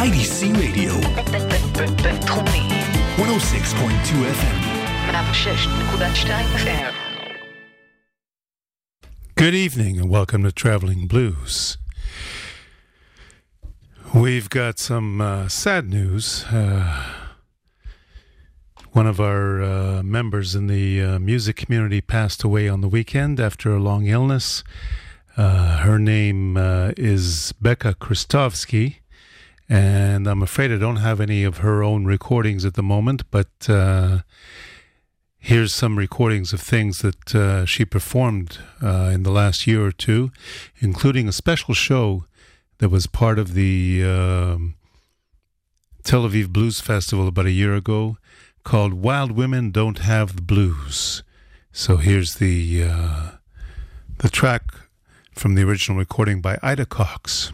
IDC Radio. 106.2 FM. Good evening and welcome to Traveling Blues. We've got some uh, sad news. Uh, one of our uh, members in the uh, music community passed away on the weekend after a long illness. Uh, her name uh, is Becca Kristovsky and I'm afraid I don't have any of her own recordings at the moment, but uh, here's some recordings of things that uh, she performed uh, in the last year or two, including a special show that was part of the um, Tel Aviv Blues Festival about a year ago called Wild Women Don't Have the Blues. So here's the uh, the track from the original recording by Ida Cox.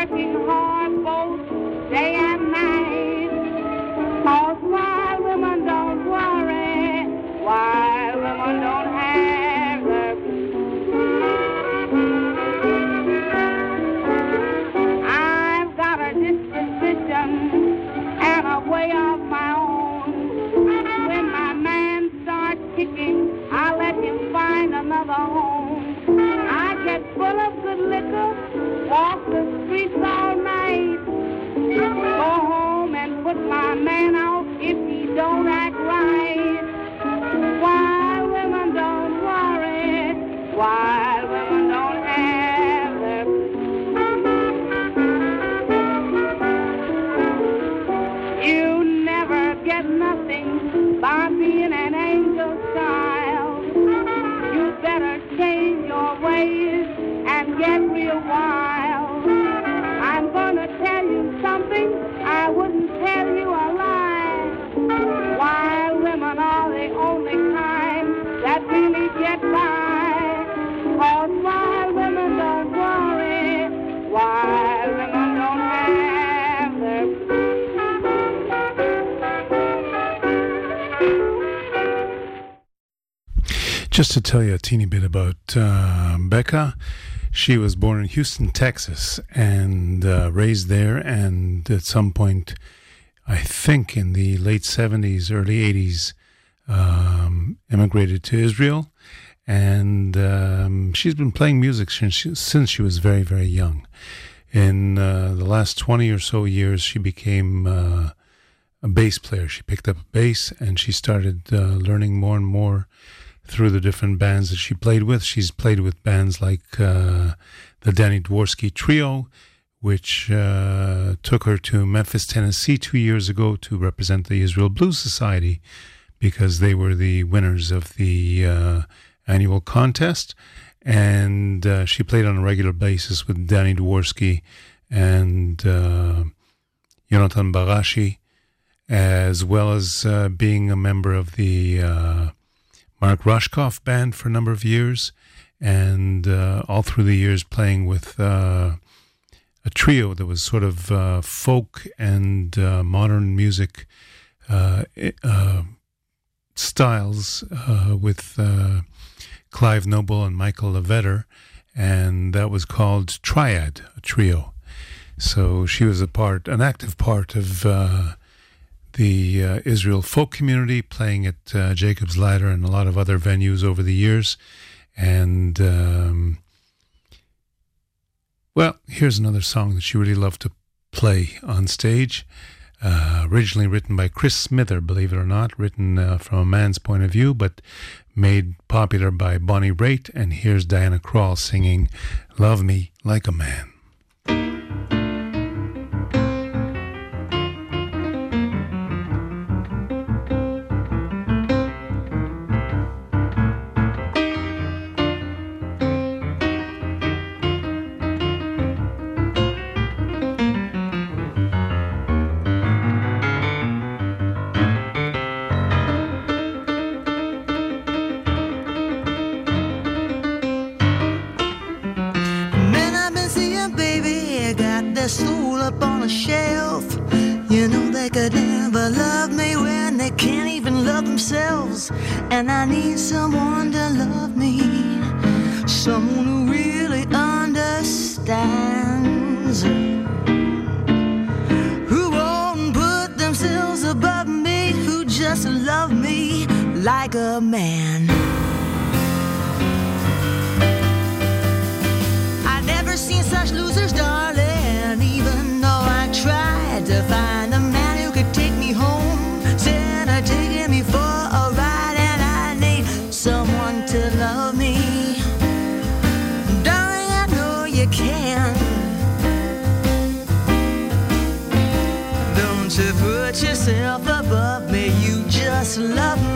Working hard both day and Just to tell you a teeny bit about uh, Becca, she was born in Houston, Texas, and uh, raised there. And at some point, I think in the late 70s, early 80s, um, immigrated to Israel. And um, she's been playing music since she, since she was very, very young. In uh, the last 20 or so years, she became uh, a bass player. She picked up a bass and she started uh, learning more and more through the different bands that she played with. She's played with bands like uh, the Danny Dworsky Trio, which uh, took her to Memphis, Tennessee two years ago to represent the Israel Blues Society because they were the winners of the uh, annual contest. And uh, she played on a regular basis with Danny Dworsky and uh, Jonathan Barashi, as well as uh, being a member of the uh, Mark Rushkoff band for a number of years, and uh, all through the years playing with uh, a trio that was sort of uh, folk and uh, modern music uh, uh, styles with Clive Noble and Michael Levetter, and that was called Triad, a trio. So she was a part, an active part of the uh, Israel folk community, playing at uh, Jacob's Ladder and a lot of other venues over the years. And um, well, here's another song that she really loved to play on stage. Uh, originally written by Chris Smither, believe it or not, written uh, from a man's point of view, but made popular by Bonnie Raitt. And here's Diana Krall singing Love Me Like a Man. And I need someone to love me, someone who really understands. Who won't put themselves above me, who just love me like a man. Love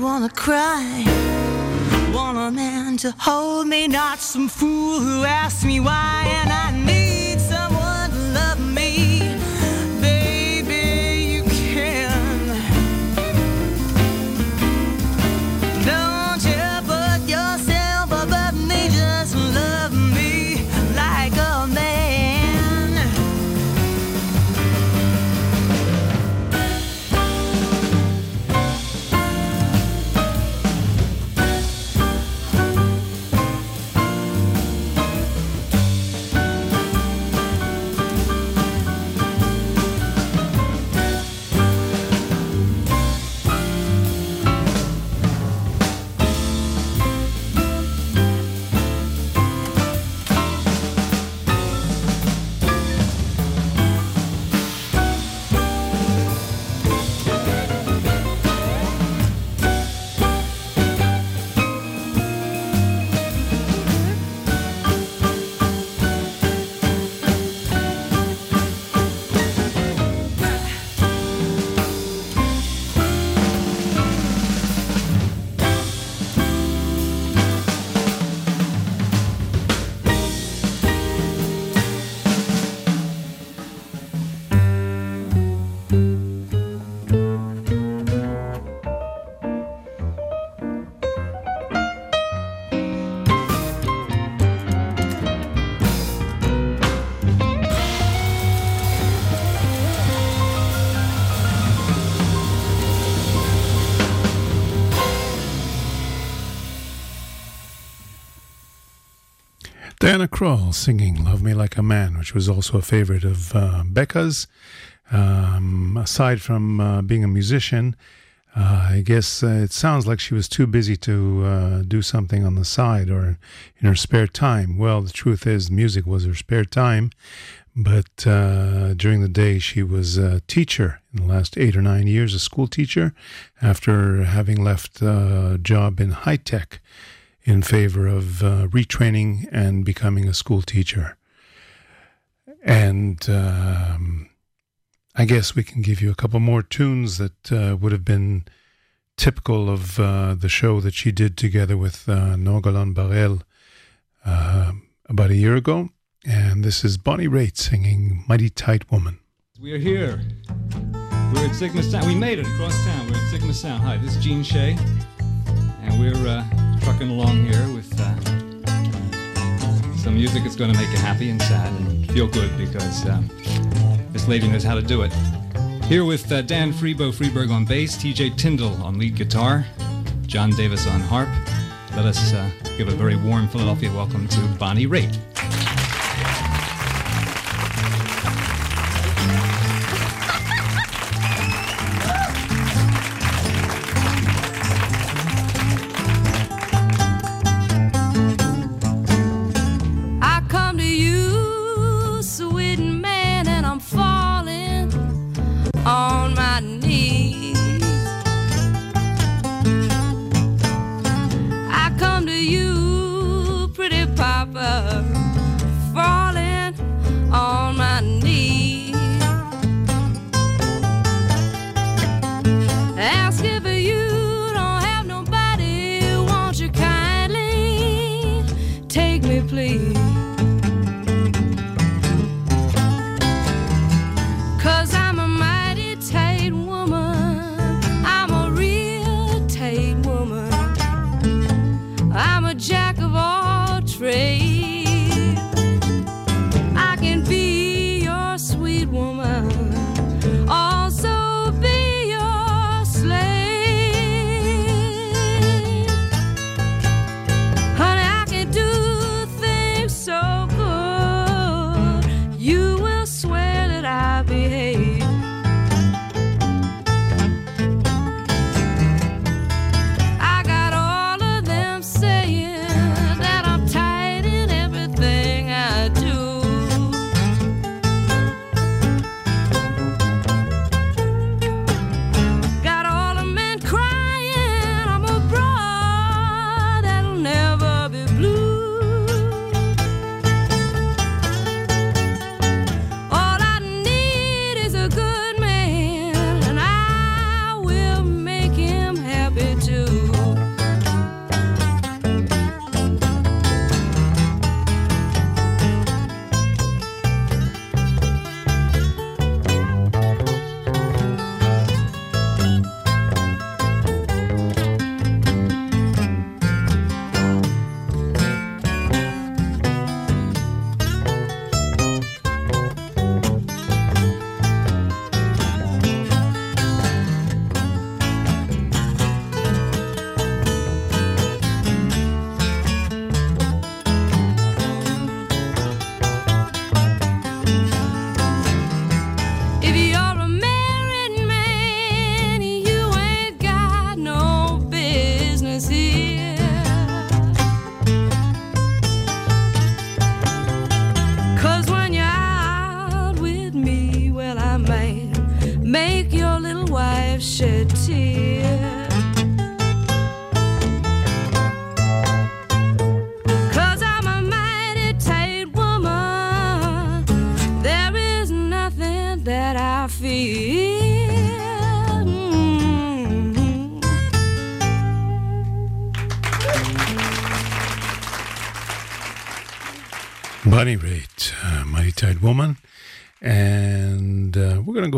wanna cry. Want a man to hold me, not some fool who asks Diana Krall singing Love Me Like a Man, which was also a favorite of uh, Becca's. Um, aside from uh, being a musician, uh, I guess uh, it sounds like she was too busy to uh, do something on the side or in her spare time. Well, the truth is, music was her spare time, but uh, during the day, she was a teacher in the last eight or nine years, a school teacher, after having left a job in high tech in favor of uh, retraining and becoming a school teacher. And um, I guess we can give you a couple more tunes that uh, would have been typical of uh, the show that she did together with uh, Nogalan Barel uh, about a year ago. And this is Bonnie Raitt singing Mighty Tight Woman. We are here. We're at Sigma Sound. We made it across town. We're at Sigma Sound. Hi, this is Gene Shay. And we're uh, trucking along here with uh, some music that's going to make you happy and sad and feel good because um, this lady knows how to do it. Here with uh, Dan Freebo Freeberg on bass, TJ Tindall on lead guitar, John Davis on harp. Let us uh, give a very warm Philadelphia welcome to Bonnie Raitt.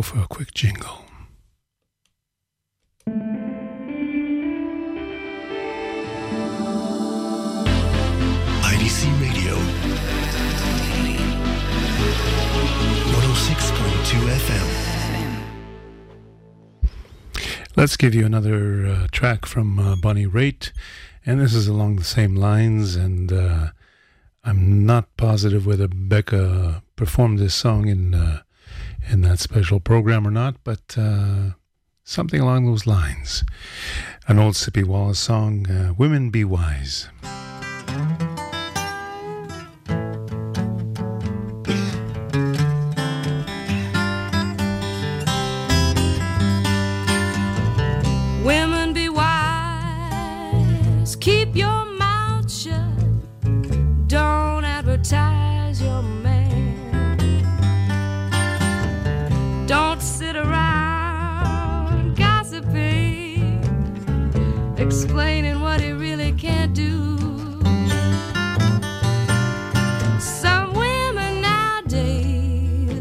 Go for a quick jingle. IDC Radio. 106.2 FM. Let's give you another uh, track from uh, Bonnie Raitt, and this is along the same lines. And uh, I'm not positive whether Becca performed this song in uh, in that special program or not, but uh, something along those lines. An old Sippie Wallace song, uh, "Women Be Wise."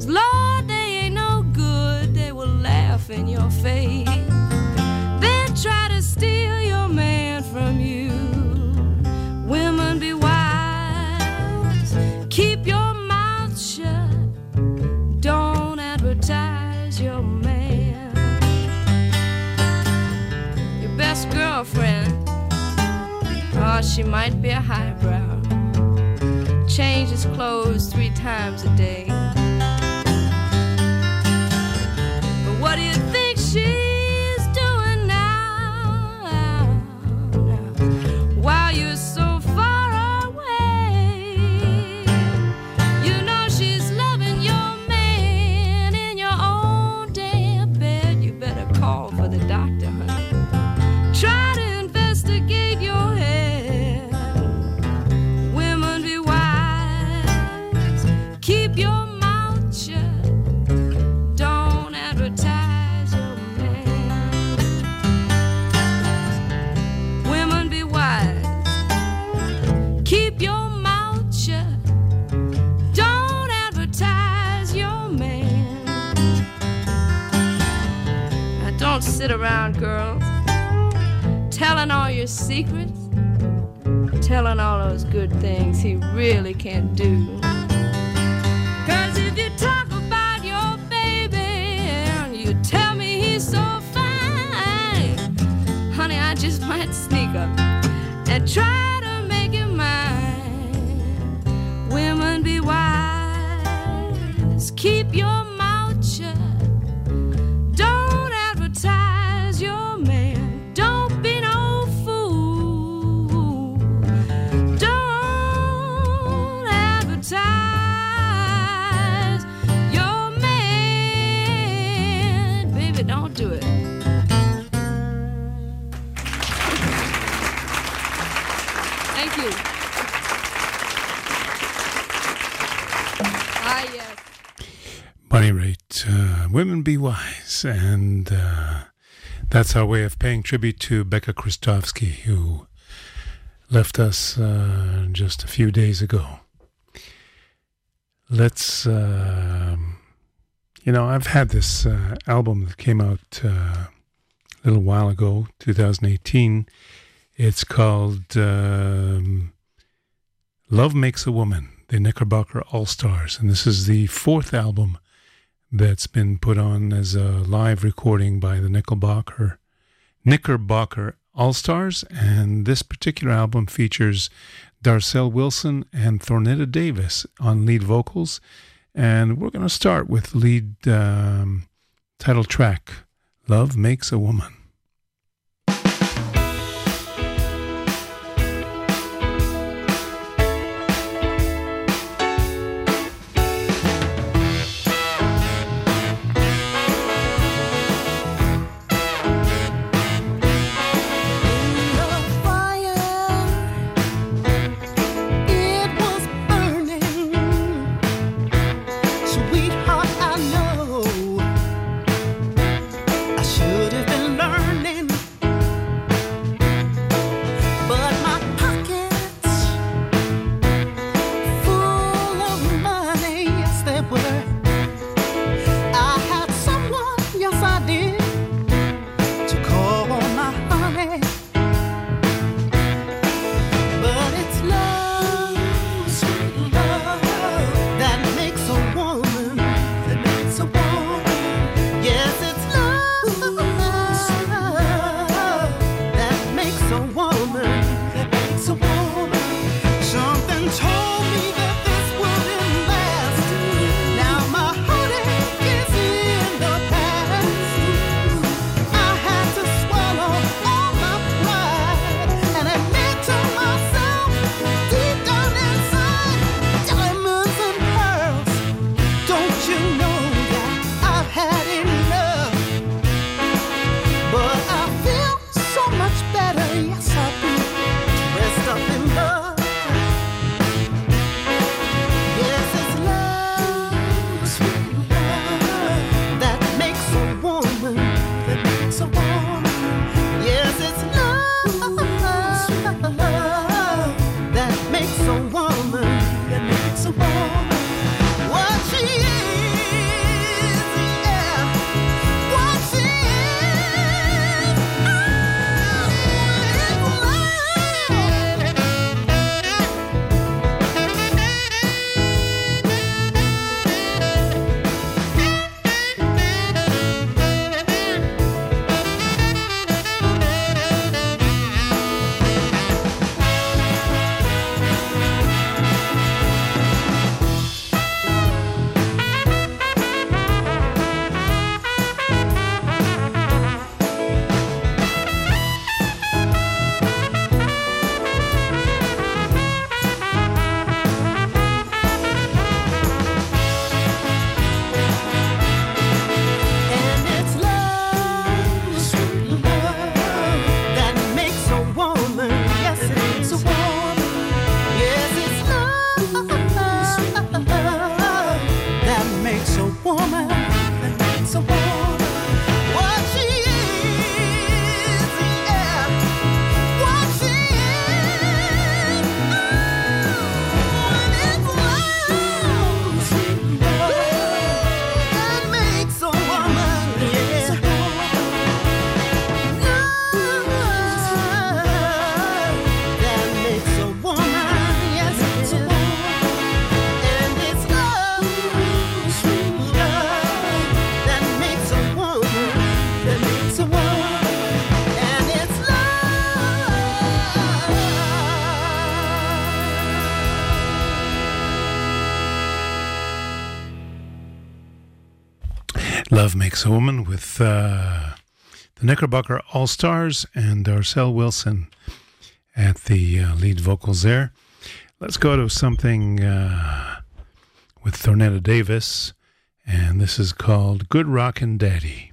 Lord, they ain't no good. They will laugh in your face then try to steal your man from you. Women be wise, keep your mouth shut, don't advertise your man. Your best girlfriend, oh, she might be a highbrow, changes clothes three times a day. Your secrets, telling all those good things he really can't do. Cause if you talk about your baby and you tell me he's so fine, honey, I just might sneak up and try to make him mine. Women be wise, uh, Women Be Wise. And uh, that's our way of paying tribute to Becca Kristovsky, who left us uh, just a few days ago. Let's, um you know, I've had this uh, album that came out uh, a little while ago, 2018. It's called um, Love Makes a Woman, the Knickerbocker All Stars. And this is the fourth album that's been put on as a live recording by the Knickerbocker, Knickerbocker All Stars. And this particular album features Darcel Wilson and Thornetta Davis on lead vocals. And we're going to start with lead um, title track, Love Makes a Woman. A Woman with uh, the Knickerbocker All Stars and Darcel Wilson at the uh, lead vocals there. Let's go to something uh, with Thornetta Davis, and this is called Good Rockin' Daddy.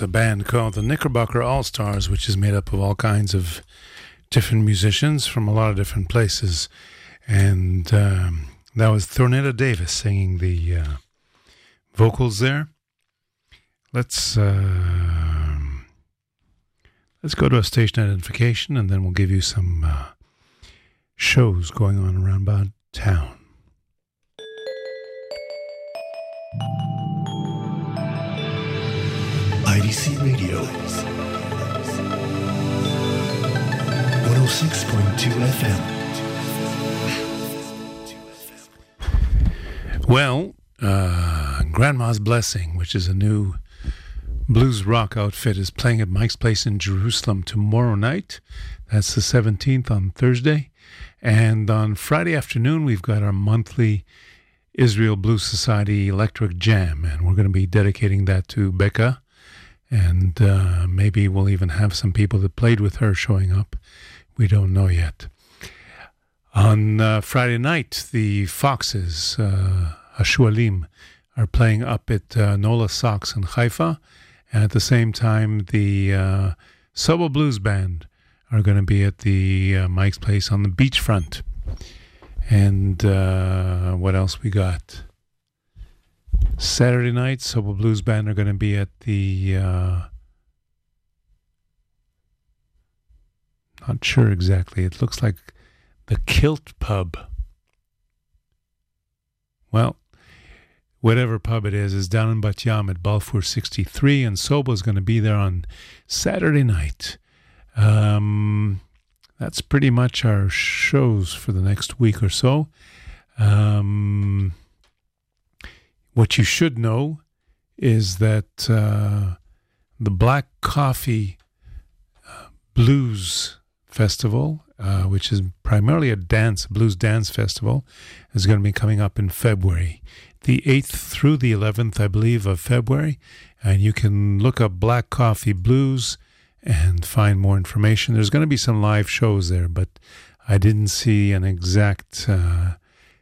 A band called the Knickerbocker All Stars, which is made up of all kinds of different musicians from a lot of different places. And um, that was Thornetta Davis singing the uh, vocals there. Let's uh, let's go to a station identification, and then we'll give you some uh, shows going on around about town. IDC Radio. 106.2 FM. Well, uh, Grandma's Blessing, which is a new blues rock outfit, is playing at Mike's Place in Jerusalem tomorrow night. That's the 17th on Thursday. And on Friday afternoon, we've got our monthly Israel Blues Society Electric Jam, and we're going to be dedicating that to Becca And uh, maybe we'll even have some people that played with her showing up. We don't know yet. On uh, Friday night, the Foxes, uh, Hashualim, are playing up at uh, Nola Sox in Haifa. And at the same time, the uh, Sobo Blues Band are going to be at the uh, Mike's Place on the beachfront. And uh, what else we got? Saturday night, Sobo Blues Band are going to be at the. Uh, not sure exactly. It looks like the Kilt Pub. Well, whatever pub it is, is down in Bat Yam at Balfour 63, and Sobo is going to be there on Saturday night. Um, that's pretty much our shows for the next week or so. Um, what you should know is that uh, the Black Coffee uh, Blues Festival, uh, which is primarily a dance, blues dance festival, is going to be coming up in February, the 8th through the 11th, I believe, of February. And you can look up Black Coffee Blues and find more information. There's going to be some live shows there, but I didn't see an exact uh,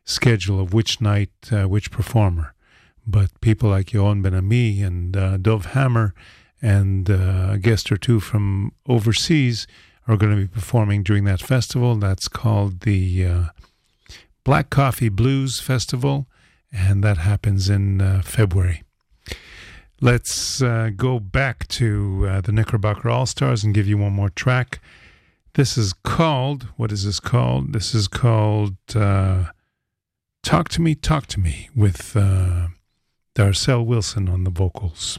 schedule of which night, uh, which performer. But people like Yohan Ben Ami and uh, Dov Hammer and uh, a guest or two from overseas are going to be performing during that festival. That's called the uh, Black Coffee Blues Festival, and that happens in uh, February. Let's uh, go back to uh, the Knickerbocker All Stars and give you one more track. This is called, what is this called? This is called uh, Talk to Me, Talk to Me with uh, Darcel Wilson on the vocals.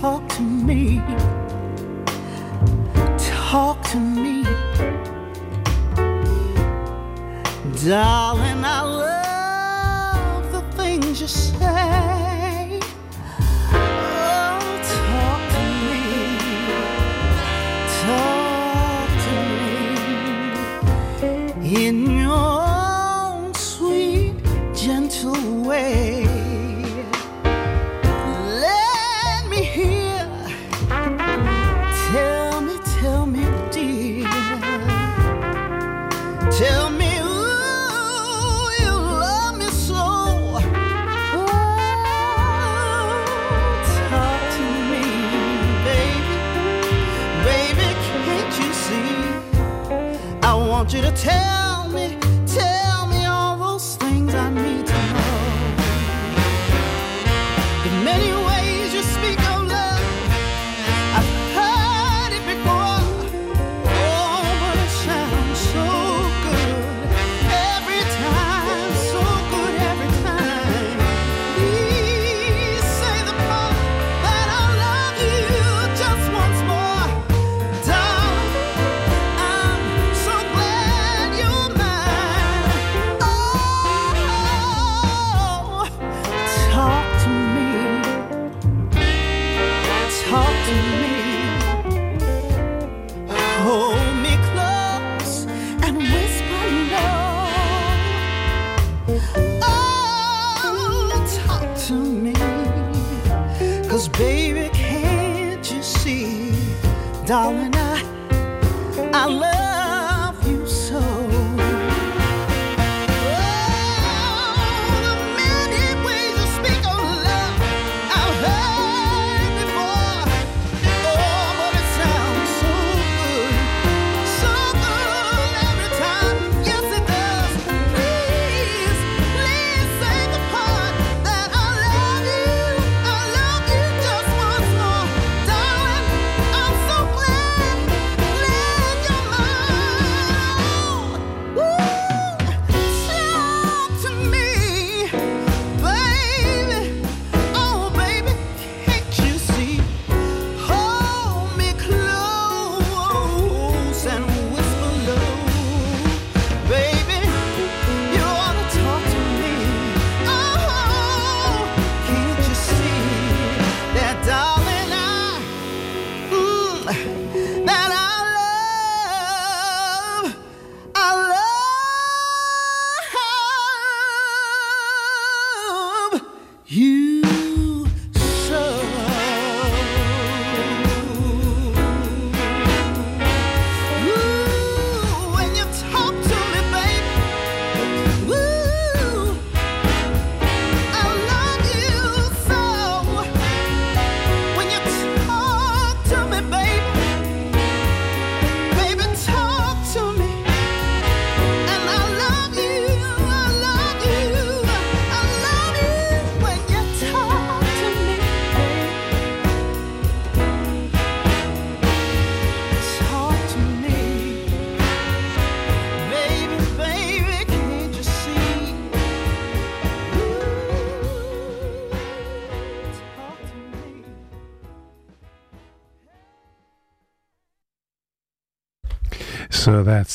Talk to me. Talk to me. Darling, I love say. Tell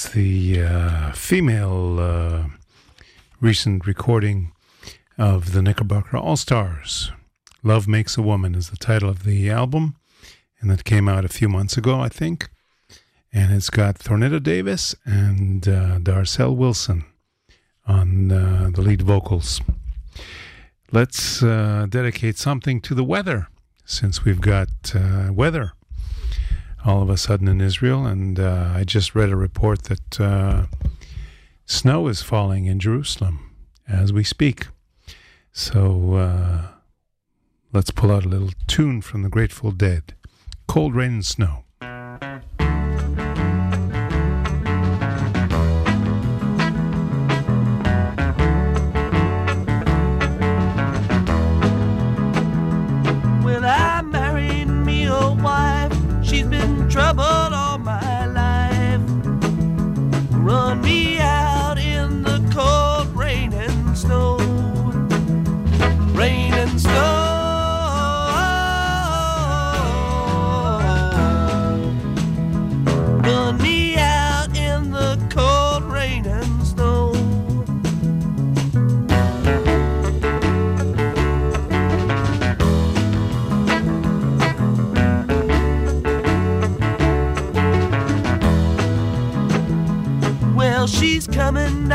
the uh, female uh, recent recording of the Knickerbocker All Stars. Love Makes a Woman is the title of the album, and that came out a few months ago, I think. And it's got Thornetta Davis and uh, Darcel Wilson on uh, the lead vocals. Let's uh, dedicate something to the weather, since we've got uh, weather all of a sudden in Israel. And uh, I just read a report that uh, snow is falling in Jerusalem as we speak. So uh, let's pull out a little tune from the Grateful Dead Cold Rain and Snow. Coming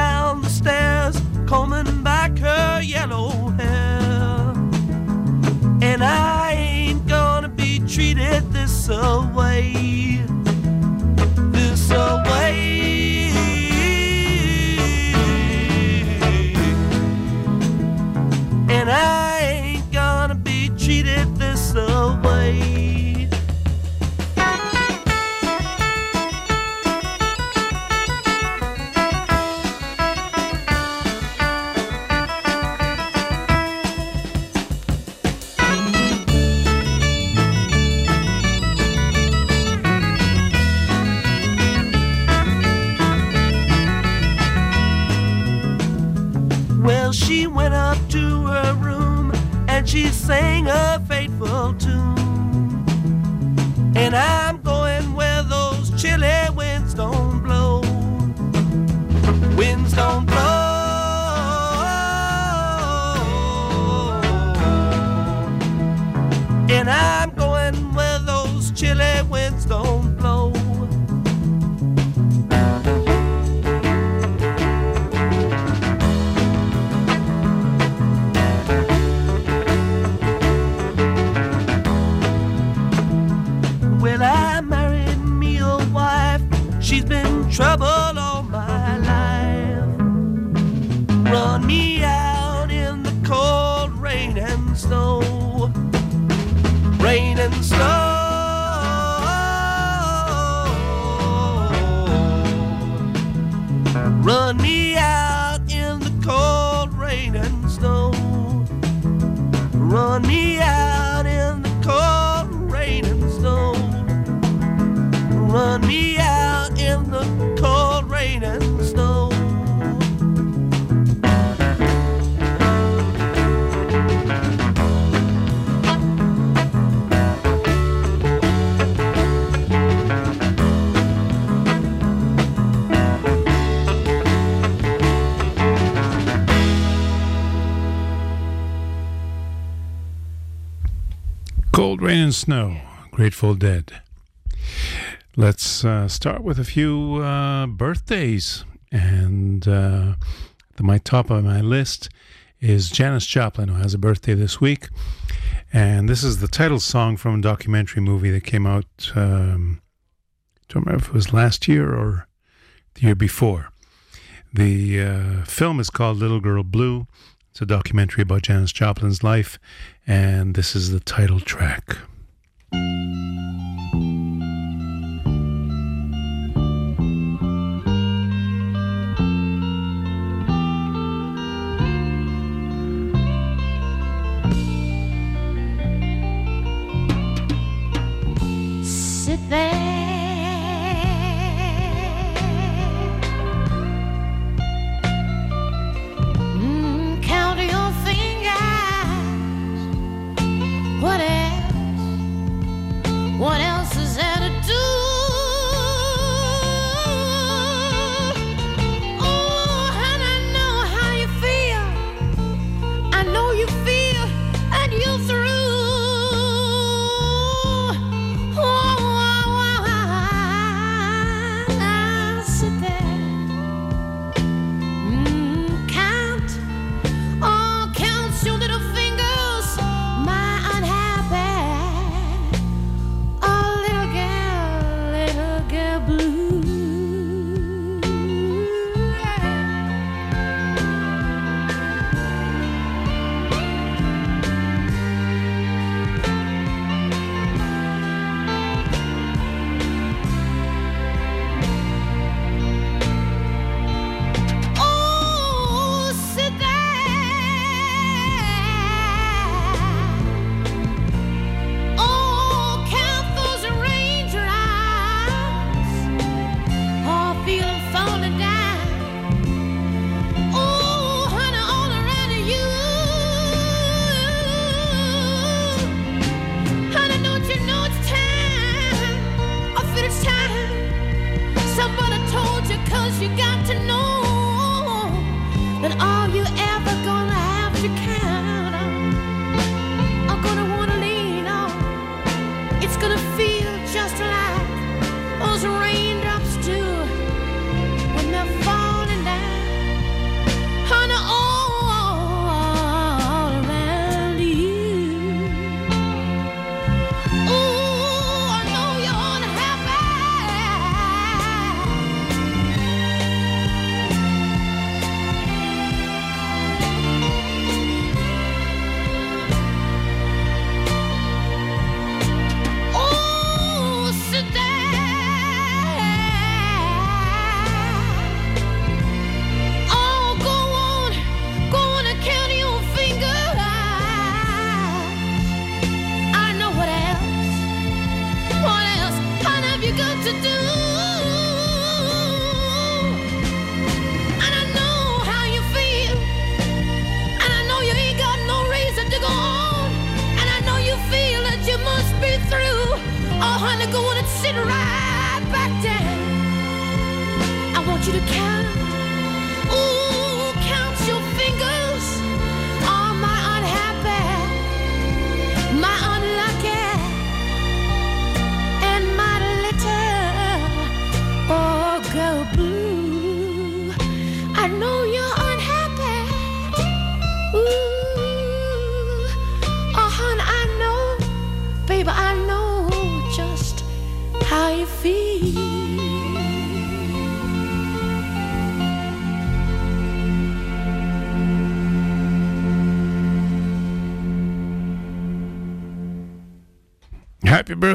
Snow, Grateful Dead. Let's uh, start with a few uh, birthdays. And uh, the, my top of my list is Janis Joplin, who has a birthday this week. And this is the title song from a documentary movie that came out, um, don't remember if it was last year or the year before. The uh, film is called Little Girl Blue. It's a documentary about Janis Joplin's life, and this is the title track. There.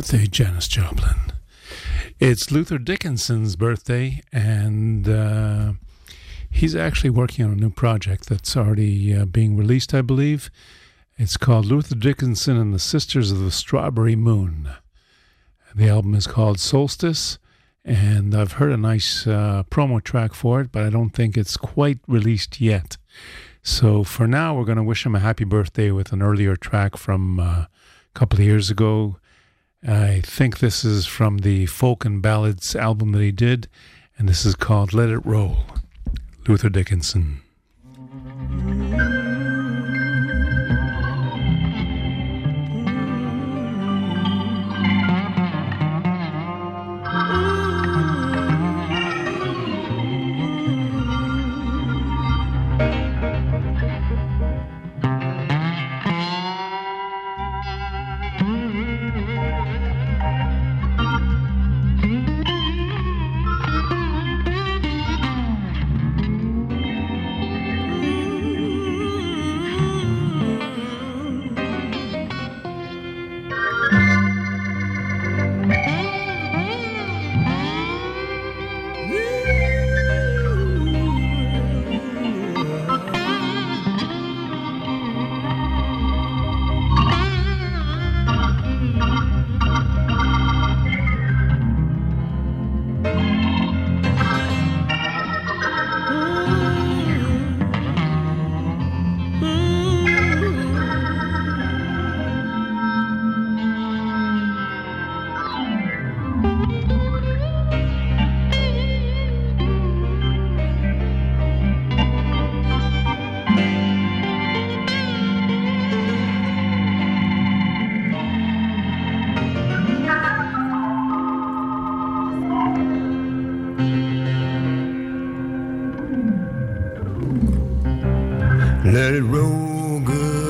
Birthday, Janis Joplin. It's Luther Dickinson's birthday, and uh, he's actually working on a new project that's already uh, being released, I believe. It's called Luther Dickinson and the Sisters of the Strawberry Moon. The album is called Solstice, and I've heard a nice uh, promo track for it, but I don't think it's quite released yet. So for now, we're going to wish him a happy birthday with an earlier track from uh, a couple of years ago. I think this is from the Folk and Ballads album that he did, and this is called Let It Roll. Luther Dickinson. Let it roll, good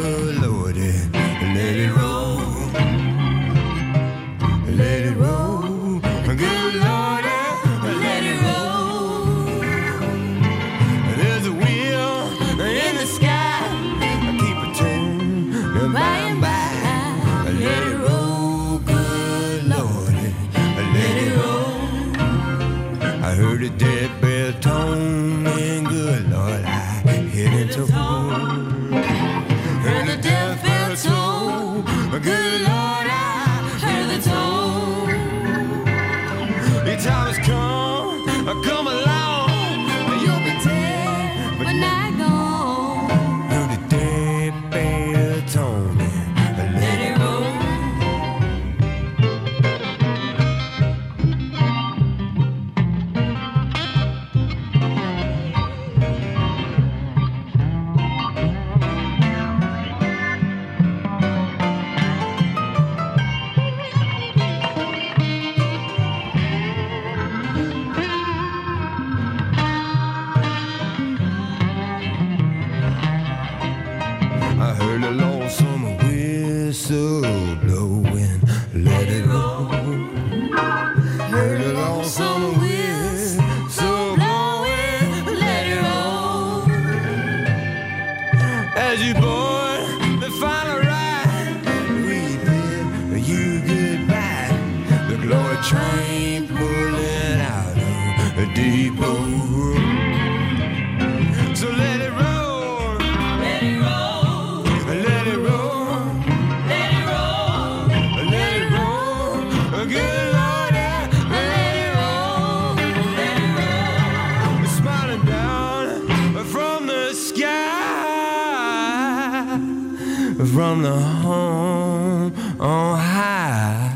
from the home oh, on high.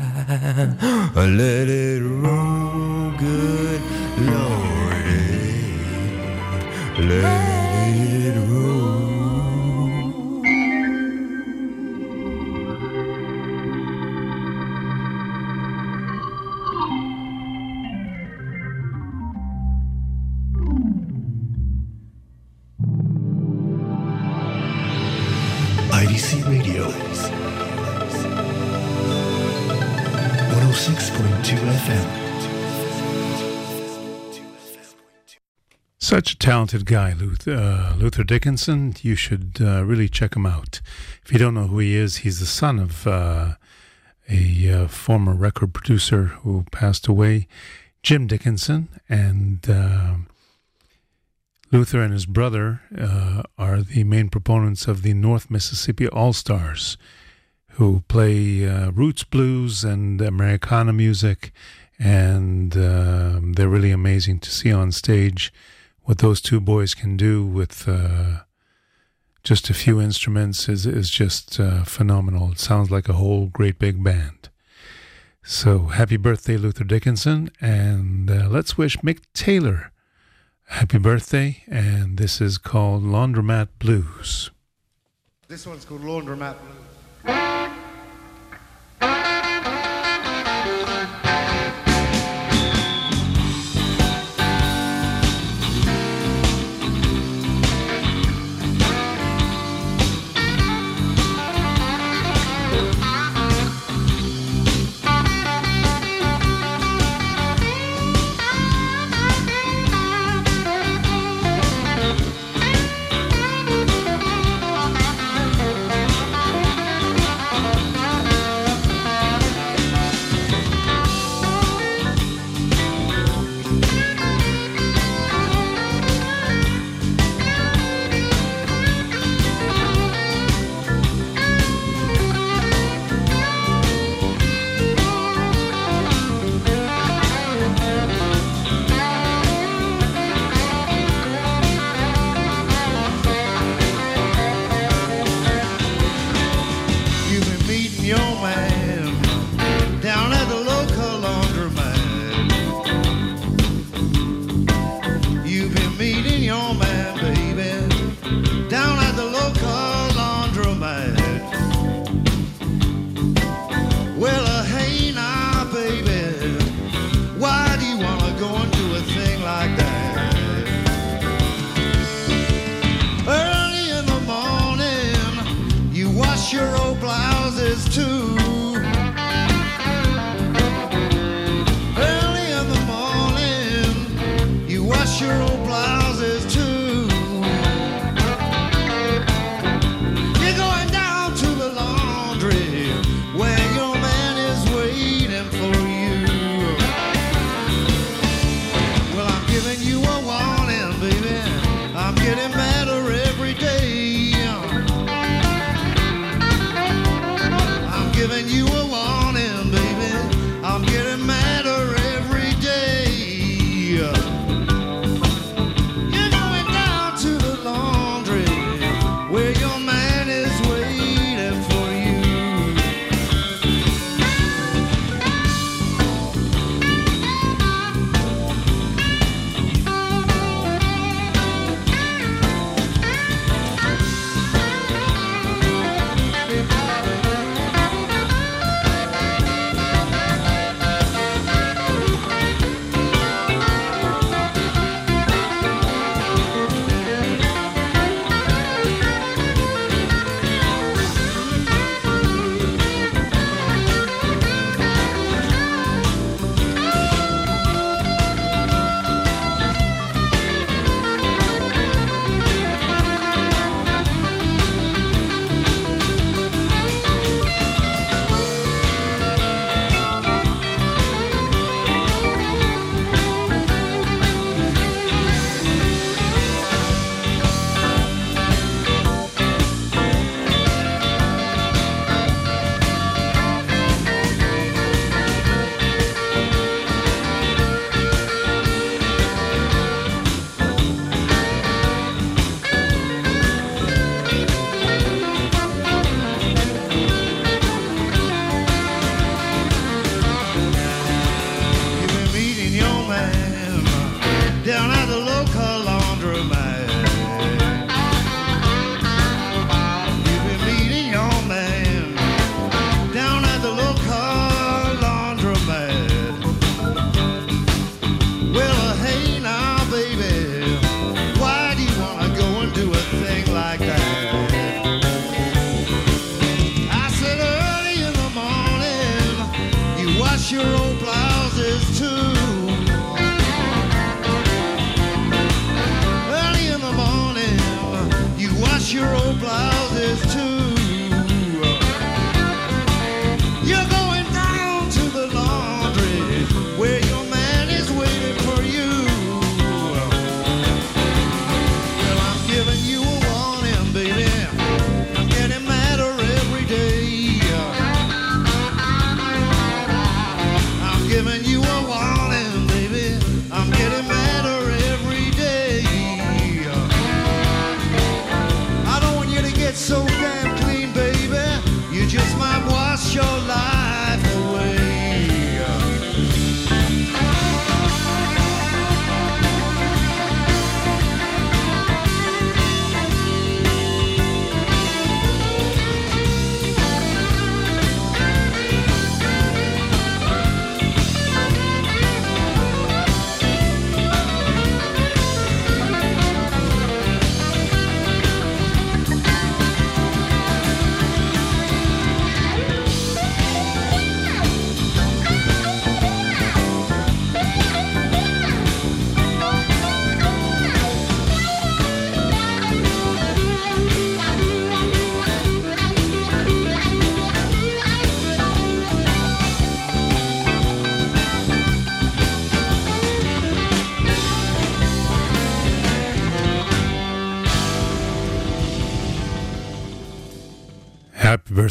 Let it roll, good Lord. Let Such a talented guy, Luther, uh, Luther Dickinson. You should uh, really check him out. If you don't know who he is, he's the son of uh, a uh, former record producer who passed away, Jim Dickinson. And uh, Luther and his brother uh, are the main proponents of the North Mississippi All Stars, who play roots blues and Americana music. And um they're really amazing to see on stage what those two boys can do with uh, just a few instruments is is just uh, phenomenal. It sounds like a whole great big band. So happy birthday, Luther Dickinson, and uh, let's wish Mick Taylor happy birthday. And this is called Laundromat Blues. This one's called Laundromat Blues.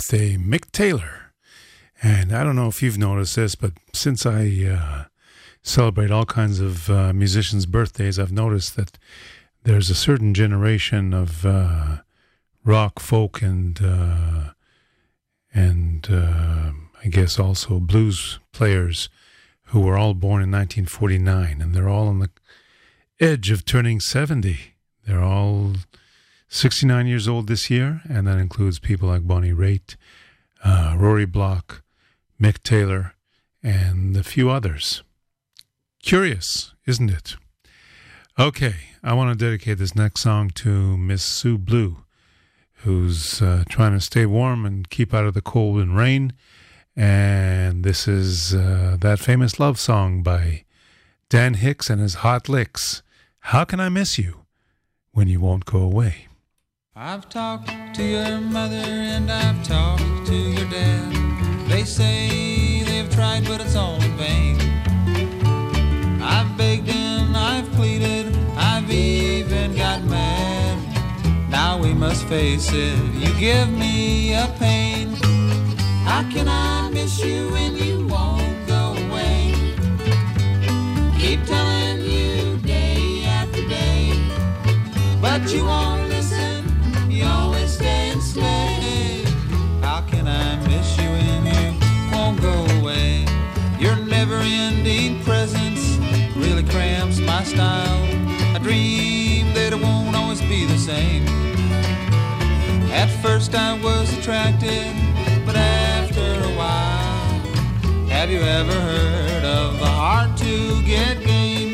Happy birthday, Mick Taylor. And I don't know if you've noticed this, but since I uh, celebrate all kinds of uh, musicians' birthdays, I've noticed that there's a certain generation of uh, rock, folk, and uh, and uh, I guess also blues players who were all born in 1949, and they're all on the edge of turning 70. They're all 69 years old this year, and that includes people like Bonnie Raitt, uh, Rory Block, Mick Taylor, and a few others. Curious, isn't it? Okay, I want to dedicate this next song to Miss Sue Blue, who's uh, trying to stay warm and keep out of the cold and rain. And this is uh, that famous love song by Dan Hicks and his Hot Licks. How can I miss you when you won't go away? I've talked to your mother and I've talked to your dad. They say they've tried, but it's all in vain. I've begged and I've pleaded, I've even got mad. Now we must face it, you give me a pain. How can I miss you when you won't go away? Keep telling you day after day, but you won't How can I miss you when you won't go away? Your never-ending presence really cramps my style. I dream that it won't always be the same. At first I was attracted, but after a while, have you ever heard of the hard to get game?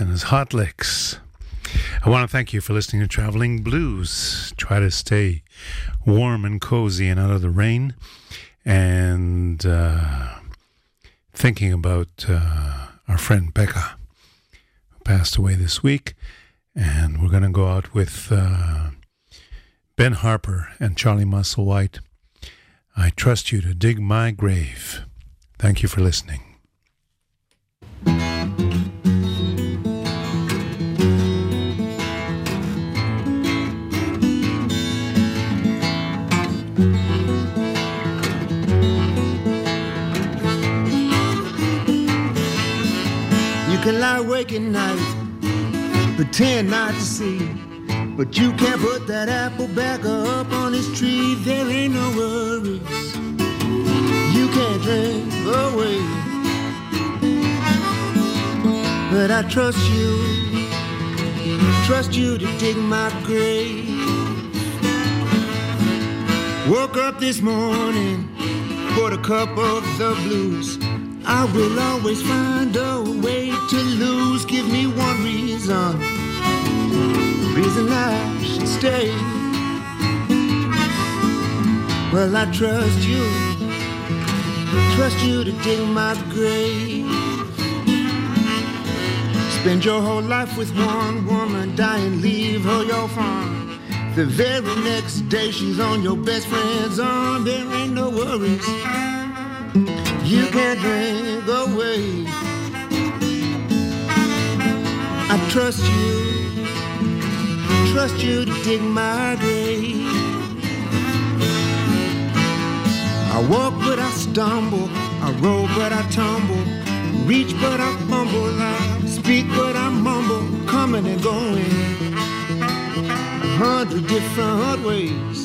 And his Hot Licks. I want to thank you for listening to Traveling Blues. Try to stay warm and cozy and out of the rain. And uh, thinking about uh, our friend Becca, who passed away this week. And we're going to go out with uh, Ben Harper and Charlie Musselwhite. I trust you to dig my grave. Thank you for listening. Lie awake at night, pretend not to see. But you can't put that apple back up on its tree. There ain't no worries. You can't drink away. But I trust you, trust you to dig my grave. Woke up this morning, poured a cup of the blues. I will always find a way to lose. Give me one reason, reason I should stay. Well, I trust you, trust you to dig my grave. Spend your whole life with one woman, die and leave her your farm. The very next day she's on your best friend's arm. There ain't no worries. You can't drink away. I trust you, trust you to dig my grave. I walk but I stumble, I roll but I tumble, reach but I fumble, I speak but I mumble, coming and going. A hundred different ways.